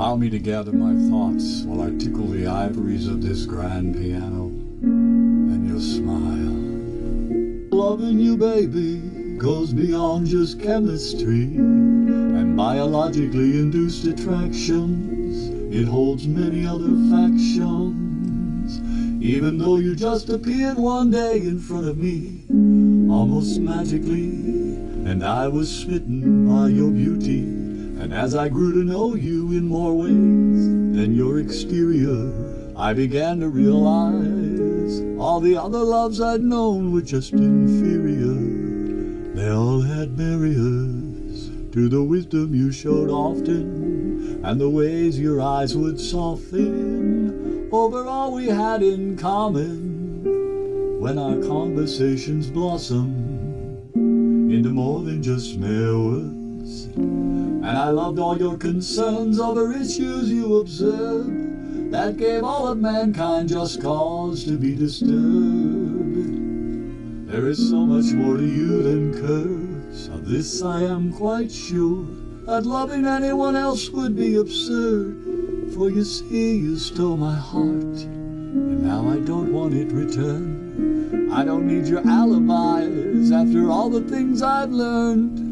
Allow me to gather my thoughts while I tickle the ivories of this grand piano and your smile. Loving you, baby, goes beyond just chemistry and biologically induced attractions. It holds many other factions. Even though you just appeared one day in front of me, almost magically, and I was smitten by your beauty. And as I grew to know you in more ways than your exterior, I began to realize all the other loves I'd known were just inferior. They all had barriers to the wisdom you showed often, and the ways your eyes would soften over all we had in common when our conversations blossomed into more than just mere words. And I loved all your concerns over issues you observed that gave all of mankind just cause to be disturbed. There is so much more to you than curves. Of this I am quite sure. That loving anyone else would be absurd. For you see, you stole my heart, and now I don't want it returned. I don't need your alibis after all the things I've learned.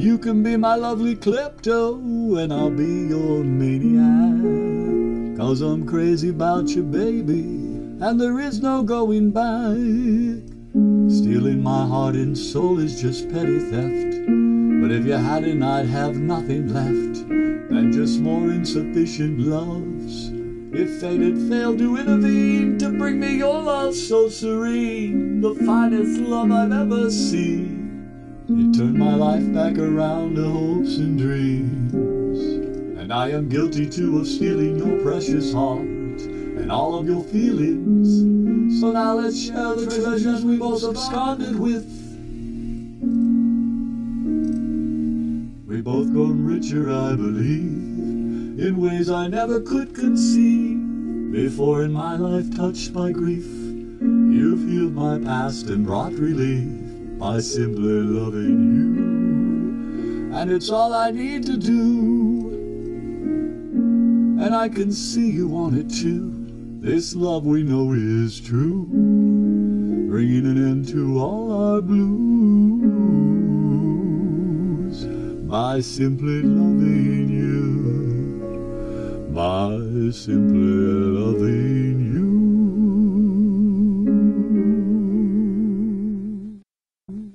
You can be my lovely klepto, and I'll be your maniac. Cause I'm crazy about you, baby, and there is no going back. Stealing my heart and soul is just petty theft. But if you hadn't, I'd have nothing left than just more insufficient loves. If fate had failed to intervene to bring me your love so serene, the finest love I've ever seen, it turned my life back around to hopes and dreams. And I am guilty too of stealing your precious heart and all of your feelings. So now let's share the treasures we both absconded with. We both grown richer, I believe, in ways I never could conceive. Before in my life touched by grief, you've healed my past and brought relief by simply loving you. And it's all I need to do. And I can see you want it too. This love we know is true, bringing an end to all our blues by simply loving you, by simply loving.